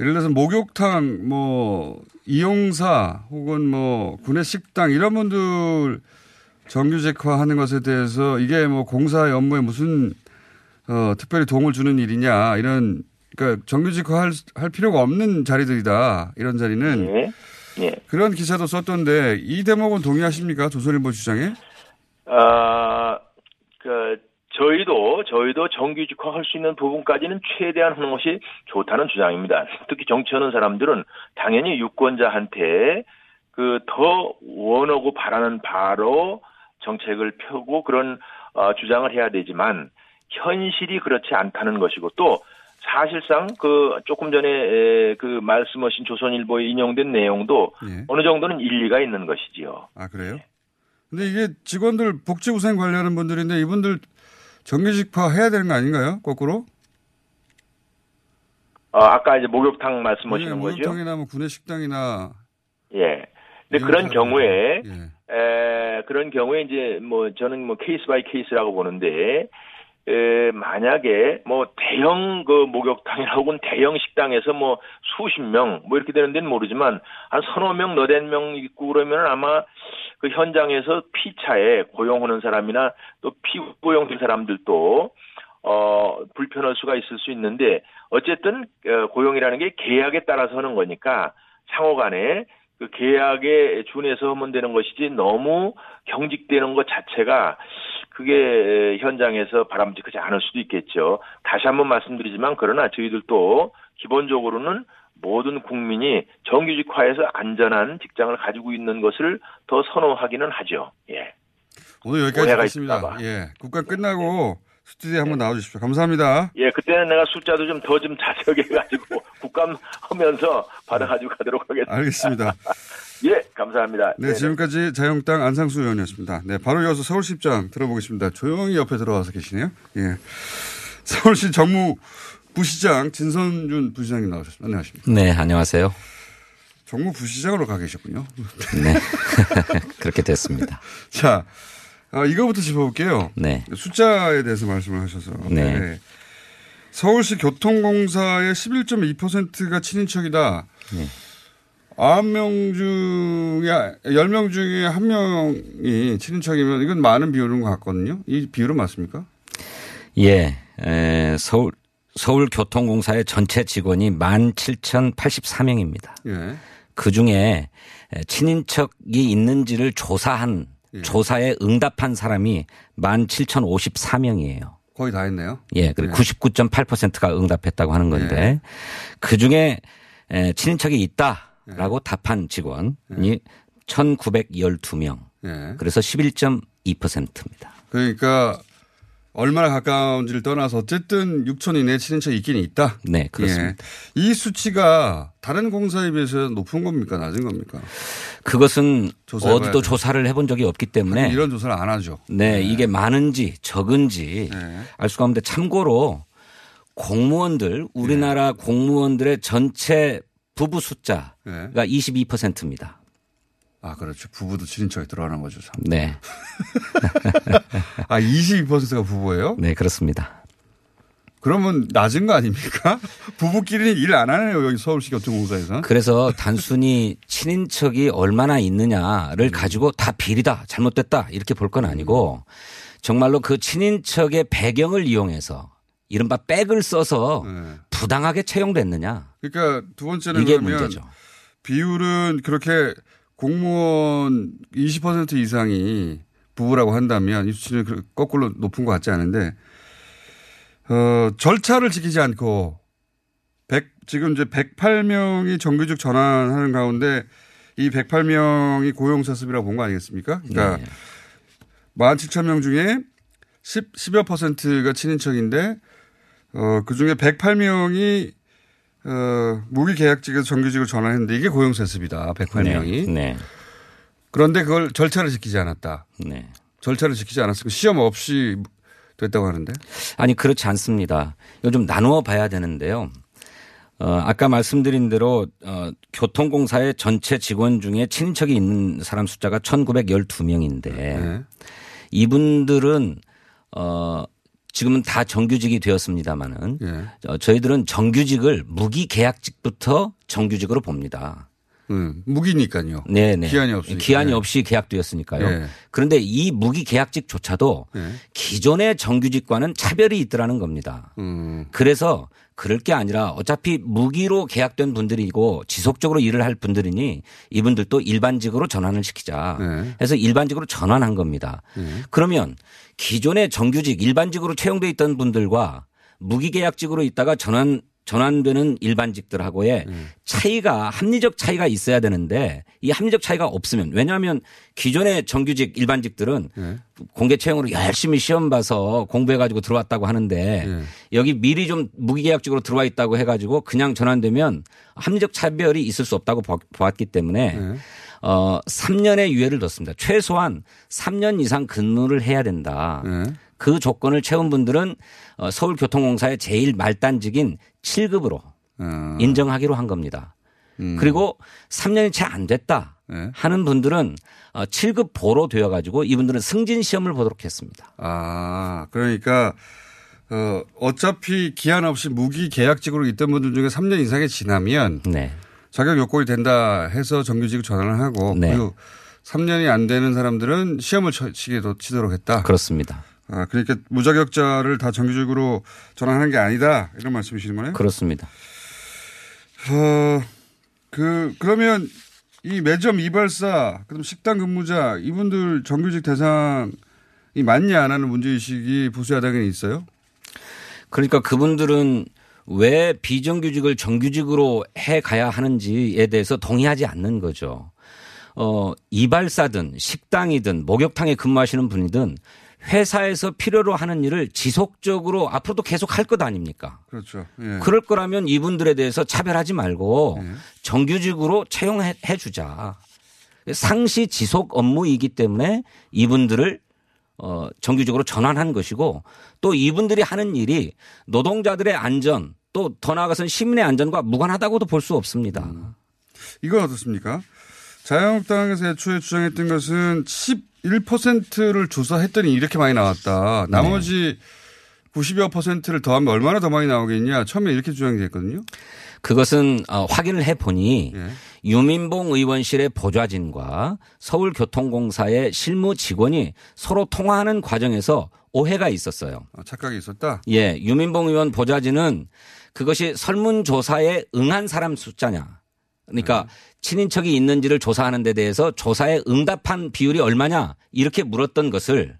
예를 들어서 목욕탕, 뭐, 이용사, 혹은 뭐, 구내식당, 이런 분들 정규직화 하는 것에 대해서 이게 뭐 공사의 업무에 무슨, 어, 특별히 도움을 주는 일이냐, 이런, 그러니까 정규직화 할, 할 필요가 없는 자리들이다. 이런 자리는. 예. 예. 그런 기사도 썼던데 이 대목은 동의하십니까? 조선일보 주장에? 아, 그, 저희도, 저희도 정규직화 할 수 있는 부분까지는 최대한 하는 것이 좋다는 주장입니다. 특히 정치하는 사람들은 당연히 유권자한테 그 더 원하고 바라는 바로 정책을 펴고 그런 어, 주장을 해야 되지만 현실이 그렇지 않다는 것이고 또 사실상 그 조금 전에 에, 그 말씀하신 조선일보에 인용된 내용도 예. 어느 정도는 일리가 있는 것이지요. 아 그래요? 근데 이게 직원들 복지후생 관리하는 분들인데 이분들 정규직화 해야 되는 거 아닌가요? 거꾸로? 어, 아까 이제 목욕탕 말씀하시는 예, 거죠. 목욕탕이나 뭐 구내식당이나 예. 근데 그런. 경우에 예. 에, 그런 경우에 이제 뭐 저는 뭐 case by case라고 보는데 에, 만약에 뭐 대형 그 목욕탕이나 혹은 대형 식당에서 뭐 수십 명 뭐 이렇게 되는 데는 모르지만 한 서너 명 너댓 명 있고 그러면 아마 그 현장에서 피차에 고용하는 사람이나 또 피고용된 사람들도 어 불편할 수가 있을 수 있는데 어쨌든 어, 고용이라는 게 계약에 따라서 하는 거니까 상호 간에 그 계약에 준해서 하면 되는 것이지 너무 경직되는 것 자체가 그게 현장에서 바람직하지 않을 수도 있겠죠. 다시 한번 말씀드리지만 그러나 저희들도 기본적으로는 모든 국민이 정규직화해서 안전한 직장을 가지고 있는 것을 더 선호하기는 하죠. 예. 오늘 여기까지 듣겠습니다. 봐. 예. 국감 끝나고 스튜디오에 한번 나와주십시오. 감사합니다. 예, 그때는 내가 숫자도 좀더좀 자세하게 *laughs* 해가지고 국감 하면서 받아가지고 가도록 하겠습니다. 알겠습니다. *laughs* 예, 감사합니다. 네, 지금까지 자유한국당 안상수 의원이었습니다. 네, 바로 이어서 서울시 입장 들어보겠습니다. 조용히 옆에 들어와서 계시네요. 예. 서울시 정무부시장 진선준 부시장님 나오셨습니다. 안녕하십니까. 네, 안녕하세요. 정무 부시장으로 가 계셨군요. 네. *laughs* 그렇게 됐습니다. 자, 아, 이거부터 짚어볼게요. 네. 숫자에 대해서 말씀을 하셔서. 네. 서울시 교통공사의 11.2%가 친인척이다. 네. 9명 중에, 10명 중에 1명이 친인척이면 이건 많은 비율인 것 같거든요. 이 비율은 맞습니까? 예, 에, 서울, 서울교통공사의 전체 직원이 17,084명입니다. 예. 그 중에 친인척이 있는지를 조사한, 예. 조사에 응답한 사람이 17,054명이에요. 거의 다 했네요. 예, 그리고 네. 99.8%가 응답했다고 하는 건데 그 중에 에, 친인척이 있다라고 답한 직원이 1,912명. 예. 그래서 11.2%입니다. 그러니까 얼마나 가까운지를 떠나서 어쨌든 6천 이내 친인척이 있긴 있다. 네, 그렇습니다. 예. 이 수치가 다른 공사에 비해서 높은 겁니까? 낮은 겁니까? 그것은 어디도. 조사를 해본 적이 없기 때문에 이런 조사를 안 하죠. 네, 이게 많은지 적은지 네. 알 수가 없는데 참고로 공무원들 우리나라 네. 공무원들의 전체 부부 숫자가 네. 22%입니다. 아, 그렇죠. 부부도 친인척에 들어가는 거죠. 참. 네. *laughs* 아, 22%가 부부예요? 네, 그렇습니다. 그러면 낮은 거 아닙니까? *laughs* 부부끼리는 일 안 하네요. 여기 서울시 교통공사에서. 그래서 단순히 친인척이 얼마나 음. 있느냐를 가지고 다 비리다, 잘못됐다 이렇게 볼 건 아니고 정말로 그 친인척의 배경을 이용해서 이른바 백을 써서 네. 부당하게 채용됐느냐. 그러니까 두 번째는 이게 문제죠. 비율은 그렇게 공무원 20% 이상이 부부라고 한다면 이 수치는 그- 거꾸로 높은 것 같지 않은데 어, 절차를 지키지 않고 100, 지금 이제 108명이 정규직 전환하는 가운데 이 108명이 고용사습이라고 본 거 아니겠습니까? 그러니까 네. 17,000명 중에 10, 10여 퍼센트가 친인척인데 어, 그 중에 108명이 어, 무기계약직에서 정규직을 전환했는데 이게 고용세습이다. 108명이. 네. 네. 그런데 그걸 절차를 지키지 않았다. 네. 절차를 지키지 않았으면 시험 없이 됐다고 하는데. 아니 그렇지 않습니다. 이거 좀 나누어 봐야 되는데요. 어, 아까 말씀드린 대로 어, 교통공사의 전체 직원 중에 친인척이 있는 사람 숫자가 1,912명인데 네. 이분들은 어, 지금은 다 정규직이 되었습니다마는 예. 어, 저희들은 정규직을 무기 계약직부터 정규직으로 봅니다. 음, 무기니까요. 네네. 기한이 없으니까. 기한이 예. 없이 계약되었으니까요. 예. 그런데 이 무기 계약직조차도 예. 기존의 정규직과는 차별이 있더라는 겁니다. 음. 그래서 그럴 게 아니라 어차피 무기로 계약된 분들이고 지속적으로 일을 할 분들이니 이분들도 일반직으로 전환을 시키자. 네. 해서 일반직으로 전환한 겁니다. 그러면 기존의 정규직 일반직으로 채용돼 있던 분들과 무기계약직으로 있다가 전환 전환되는 일반직들하고의 차이가 합리적 차이가 있어야 되는데 이 합리적 차이가 없으면 왜냐하면 기존의 정규직 일반직들은 공개 채용으로 열심히 시험 봐서 공부해 가지고 들어왔다고 하는데 여기 미리 좀 무기계약직으로 들어와 있다고 해 가지고 그냥 전환되면 합리적 차별이 있을 수 없다고 봐- 보았기 때문에 어 3년의 유예를 뒀습니다. 최소한 3년 이상 근무를 해야 된다. 그 조건을 채운 분들은 어, 서울교통공사의 제일 말단직인 7급으로 인정하기로 한 겁니다. 그리고 3년이 채 안 됐다 하는 분들은 어, 7급 보로 되어 가지고 이분들은 승진 시험을 보도록 했습니다. 아, 그러니까 어, 어차피 기한 없이 무기 계약직으로 있던 분들 중에 3년 이상이 지나면 네. 자격 요건이 된다 해서 정규직 전환을 하고 네. 그리고 3년이 안 되는 사람들은 시험을 쳐- 치기도 치도록 했다. 그렇습니다. 아, 그러니까 무자격자를 다 정규직으로 전환하는 게 아니다 이런 말씀이시는 거네요. 그렇습니다. 어, 그 그러면 이 매점 이발사 그럼 식당 근무자 이분들 정규직 대상이 맞냐 안 하는 문제의식이 보수 야당에 있어요? 그러니까 그분들은 왜 비정규직을 정규직으로 해 가야 하는지에 대해서 동의하지 않는 거죠. 어, 이발사든 식당이든 목욕탕에 근무하시는 분이든 회사에서 필요로 하는 일을 지속적으로 앞으로도 계속 할 것 아닙니까? 그렇죠. 예. 그럴 거라면 이분들에 대해서 차별하지 말고 정규직으로 채용해 해 주자. 상시 지속 업무이기 때문에 이분들을 어, 정규직으로 전환한 것이고 또 이분들이 하는 일이 노동자들의 안전 또 더 나아가서는 시민의 안전과 무관하다고도 볼 수 없습니다. 이건 어떻습니까? 자유한국당에서 애초에 주장했던 것은 11%를 조사했더니 이렇게 많이 나왔다. 나머지 90여 퍼센트를 더하면 얼마나 더 많이 나오겠냐. 처음에 이렇게 주장이 됐거든요. 그것은 어, 확인을 해 보니 유민봉 의원실의 보좌진과 서울교통공사의 실무 직원이 서로 통화하는 과정에서 오해가 있었어요. 아, 착각이 있었다. 예, 유민봉 의원 보좌진은 그것이 설문조사에 응한 사람 숫자냐. 그러니까 친인척이 있는지를 조사하는 데 대해서 조사에 응답한 비율이 얼마냐 이렇게 물었던 것을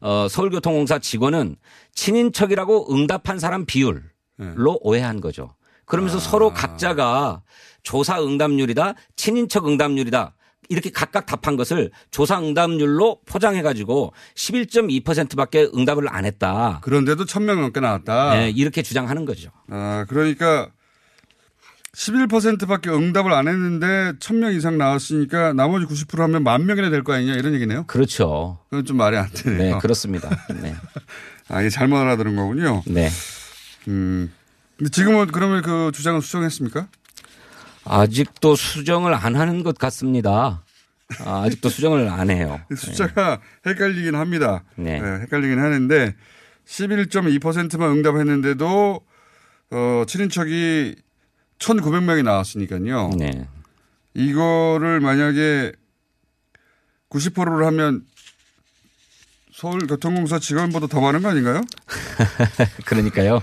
어, 서울교통공사 직원은 친인척이라고 응답한 사람 비율로 오해한 거죠. 그러면서 서로 각자가 조사 응답률이다, 친인척 응답률이다. 이렇게 각각 답한 것을 조사 응답률로 포장해 가지고 11.2%밖에 응답을 안 했다. 그런데도 1000명 넘게 나왔다. 네, 이렇게 주장하는 거죠. 아, 그러니까 11%밖에 응답을 안 했는데 1000명 이상 나왔으니까 나머지 90% 하면 만 명이나 될 거 아니냐 이런 얘기네요. 그렇죠. 그건 좀 말이 안 되네요. 네, 그렇습니다. 네. *laughs* 아, 이게 잘못 알아들은 거군요. 네. 음. 근데 지금은 그러면 그 주장은 수정했습니까? 아직도 수정을 안 하는 것 같습니다. 아, 아직도 수정을 안 해요. *laughs* 숫자가 헷갈리긴 합니다. 네. 네, 헷갈리긴 하는데 11.2%만 응답했는데도 어, 친인척이 1,900명이 나왔으니까요. 네. 이거를 만약에 90%를 하면 서울교통공사 직원보다 더 많은 거 아닌가요? *laughs* 그러니까요.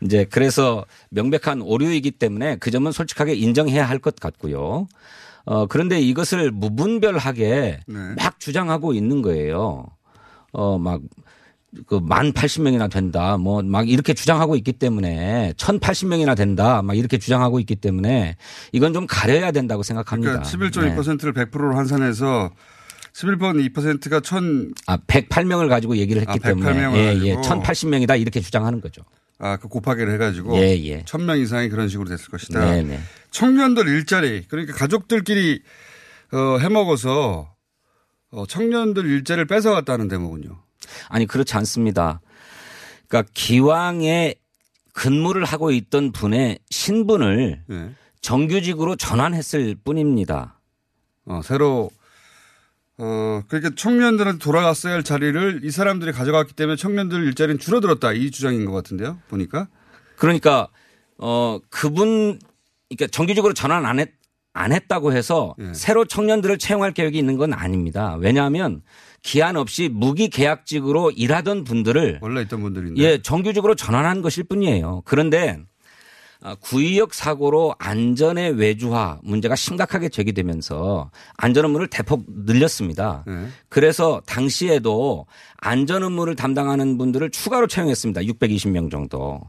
이제 그래서 명백한 오류이기 때문에 그 점은 솔직하게 인정해야 할 것 같고요. 어, 그런데 이것을 무분별하게 막 주장하고 있는 거예요. 어, 막, 그, 만 80명이나 된다. 뭐, 막 이렇게 주장하고 있기 때문에 1080명이나 된다. 막 이렇게 주장하고 있기 때문에 이건 좀 가려야 된다고 생각합니다. 그러니까 네. 11.2%를 100%로 환산해서 11.2%가 1,000 아, 108명을 가지고 얘기를 했기 아, 때문에 108명을 예, 예. 가지고. 1080명이다 이렇게 주장하는 거죠. 아, 그 곱하기를 해 가지고 예, 예. 1000명 이상이 그런 식으로 됐을 것이다. 네, 네. 청년들 일자리 그러니까 가족들끼리 어, 해먹어서 어, 청년들 일자리를 뺏어갔다는 대목은요. 아니 그렇지 않습니다. 그러니까 기왕에 근무를 하고 있던 분의 신분을 네. 정규직으로 전환했을 뿐입니다. 어, 새로 어, 그러니까 청년들한테 돌아갔어야 할 자리를 이 사람들이 가져갔기 때문에 청년들 일자리는 줄어들었다 이 주장인 것 같은데요. 보니까 그러니까 어 그분 그러니까 정규직으로 전환 안 했. 안 했다고 해서 예. 새로 청년들을 채용할 계획이 있는 건 아닙니다. 왜냐하면 기한 없이 무기 계약직으로 일하던 분들을 원래 있던 분들인데 예, 정규직으로 전환한 것일 뿐이에요. 그런데 아, 구의역 사고로 안전의 외주화 문제가 심각하게 제기되면서 안전 업무를 대폭 늘렸습니다. 네. 그래서 당시에도 안전 업무를 담당하는 분들을 추가로 채용했습니다. 620명 정도.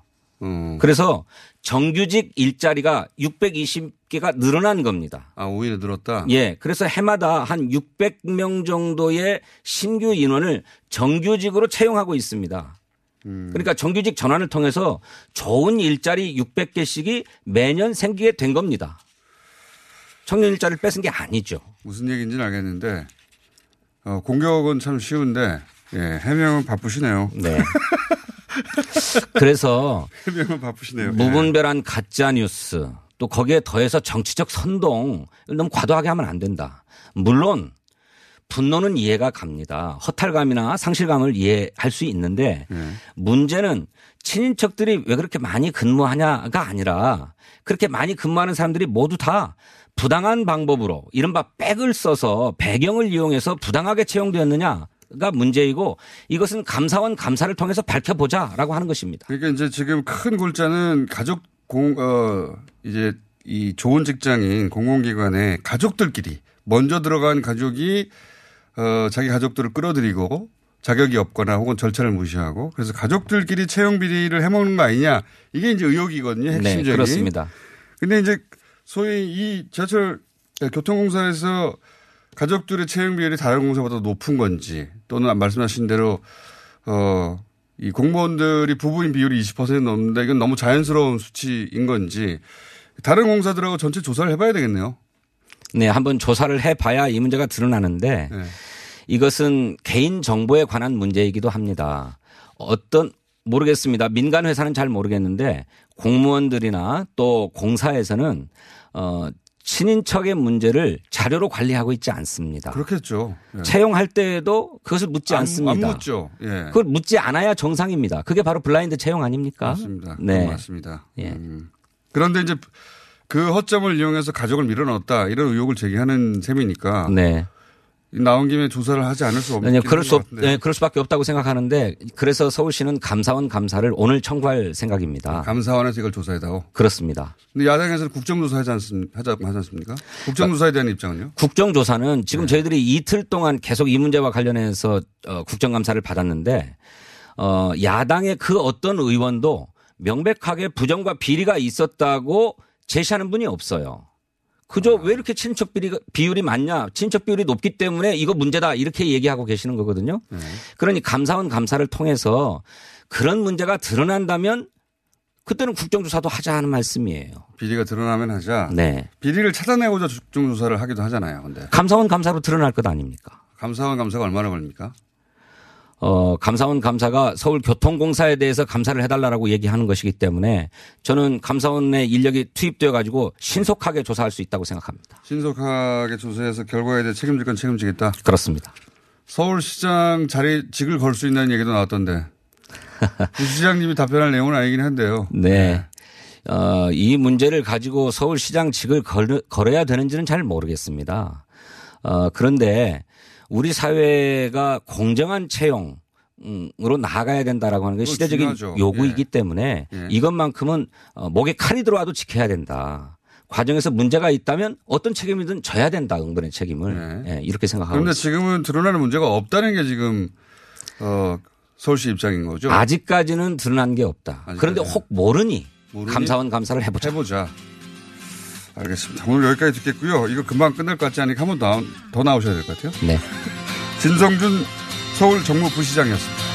그래서 정규직 일자리가 620 개가 늘어난 겁니다. 아, 오히려 늘었다? 예. 그래서 해마다 한 600명 정도의 신규 인원을 정규직으로 채용하고 있습니다. 음. 그러니까 정규직 전환을 통해서 좋은 일자리 600개씩이 매년 생기게 된 겁니다. 청년 일자리를 뺏은 게 아니죠. 무슨 얘기인지는 알겠는데, 어, 공격은 참 쉬운데, 예, 해명은 바쁘시네요. 네. 그래서 *laughs* 해명은 바쁘시네요. 예. 무분별한 가짜 뉴스 또 거기에 더해서 정치적 선동 너무 과도하게 하면 안 된다. 물론 분노는 이해가 갑니다. 허탈감이나 상실감을 이해할 수 있는데 예. 문제는 친인척들이 왜 그렇게 많이 근무하냐가 아니라 그렇게 많이 근무하는 사람들이 모두 다 부당한 방법으로 이른바 백을 써서 배경을 이용해서 부당하게 채용되었느냐 가 문제이고 이것은 감사원 감사를 통해서 밝혀보자라고 하는 것입니다. 그러니까 이제 지금 큰 골자는 가족 공, 어, 이제 이 좋은 직장인 공공기관에 가족들끼리 먼저 들어간 가족이 어, 자기 가족들을 끌어들이고 자격이 없거나 혹은 절차를 무시하고 그래서 가족들끼리 채용 비리를 해먹는 거 아니냐 이게 이제 의혹이거든요. 핵심적인. 네, 그렇습니다. 근데 이제 소위 이 지하철 교통공사에서 가족들의 채용 비율이 다른 공사보다 높은 건지 또는 말씀하신 대로 어, 이 공무원들이 부부인 비율이 20% 넘는데 이건 너무 자연스러운 수치인 건지 다른 공사들하고 전체 조사를 해봐야 되겠네요. 네, 한번 조사를 해봐야 이 문제가 드러나는데 이것은 개인 정보에 관한 문제이기도 합니다. 어떤 모르겠습니다. 민간 회사는 잘 모르겠는데 공무원들이나 또 공사에서는 어 친인척의 문제를 자료로 관리하고 있지 않습니다. 그렇겠죠. 예. 채용할 때에도 그것을 묻지 안- 않습니다. 안 묻죠. 예. 그걸 묻지 않아야 정상입니다. 그게 바로 블라인드 채용 아닙니까? 맞습니다. 네. 맞습니다. 예. 음. 그런데 이제 그 허점을 이용해서 가족을 밀어넣었다 이런 의혹을 제기하는 셈이니까 네. 나온 김에 조사를 하지 않을 수 없는 아니요, 그럴 수, 것 없. 네, 그럴 수밖에 없다고 생각하는데 그래서 서울시는 감사원 감사를 오늘 청구할 생각입니다. 감사원에서 이걸 조사해다오. 그렇습니다. 근데 야당에서는 국정조사 하지 않습니까? 하지 하지 않습니까? 국정조사에 대한 입장은요? 국정조사는 네. 지금 저희들이 이틀 동안 계속 이 문제와 관련해서 어, 국정감사를 받았는데 어, 야당의 그 어떤 의원도 명백하게 부정과 비리가 있었다고 제시하는 분이 없어요. 그저 왜 이렇게 친척 비율이 많냐? 친척 비율이 높기 때문에 이거 문제다. 이렇게 얘기하고 계시는 거거든요. 그러니 감사원 감사를 통해서 그런 문제가 드러난다면 그때는 국정조사도 하자 하는 말씀이에요. 비리가 드러나면 하자. 네. 비리를 찾아내고자 국정조사를 하기도 하잖아요. 근데 감사원 감사로 드러날 것 아닙니까? 감사원 감사가 얼마나 걸립니까? 어, 감사원 감사가 서울교통공사에 대해서 감사를 해달라고 얘기하는 것이기 때문에 저는 감사원의 인력이 투입되어 가지고 신속하게 조사할 수 있다고 생각합니다. 신속하게 조사해서 결과에 대해 책임질 건 책임지겠다. 그렇습니다. 서울시장 자리 직을 걸 수 있다는 얘기도 나왔던데 *laughs* 부시장님이 답변할 내용은 아니긴 한데요. 네. 어, 이 문제를 가지고 서울시장 직을 걸, 걸어야 되는지는 잘 모르겠습니다. 어, 그런데 우리 사회가 공정한 채용, 으로 나아가야 된다라고 하는 게 시대적인 중요하죠. 요구이기 때문에 예. 이것만큼은 어, 목에 칼이 들어와도 지켜야 된다. 과정에서 문제가 있다면 어떤 책임이든 져야 된다. 응분의 책임을. 예, 이렇게 생각하고 그런데 있습니다. 지금은 드러나는 문제가 없다는 게 지금 어, 서울시 입장인 거죠. 아직까지는 드러난 게 없다. 그런데 혹 모르니, 모르니? 감사원 감사를 해보자. 해보자. 알겠습니다. 오늘 여기까지 듣겠고요. 이거 금방 끝날 것 같지 않으니까 한 번 더 나오셔야 될 것 같아요. 네. *laughs* 진성준 서울 정무부시장이었습니다.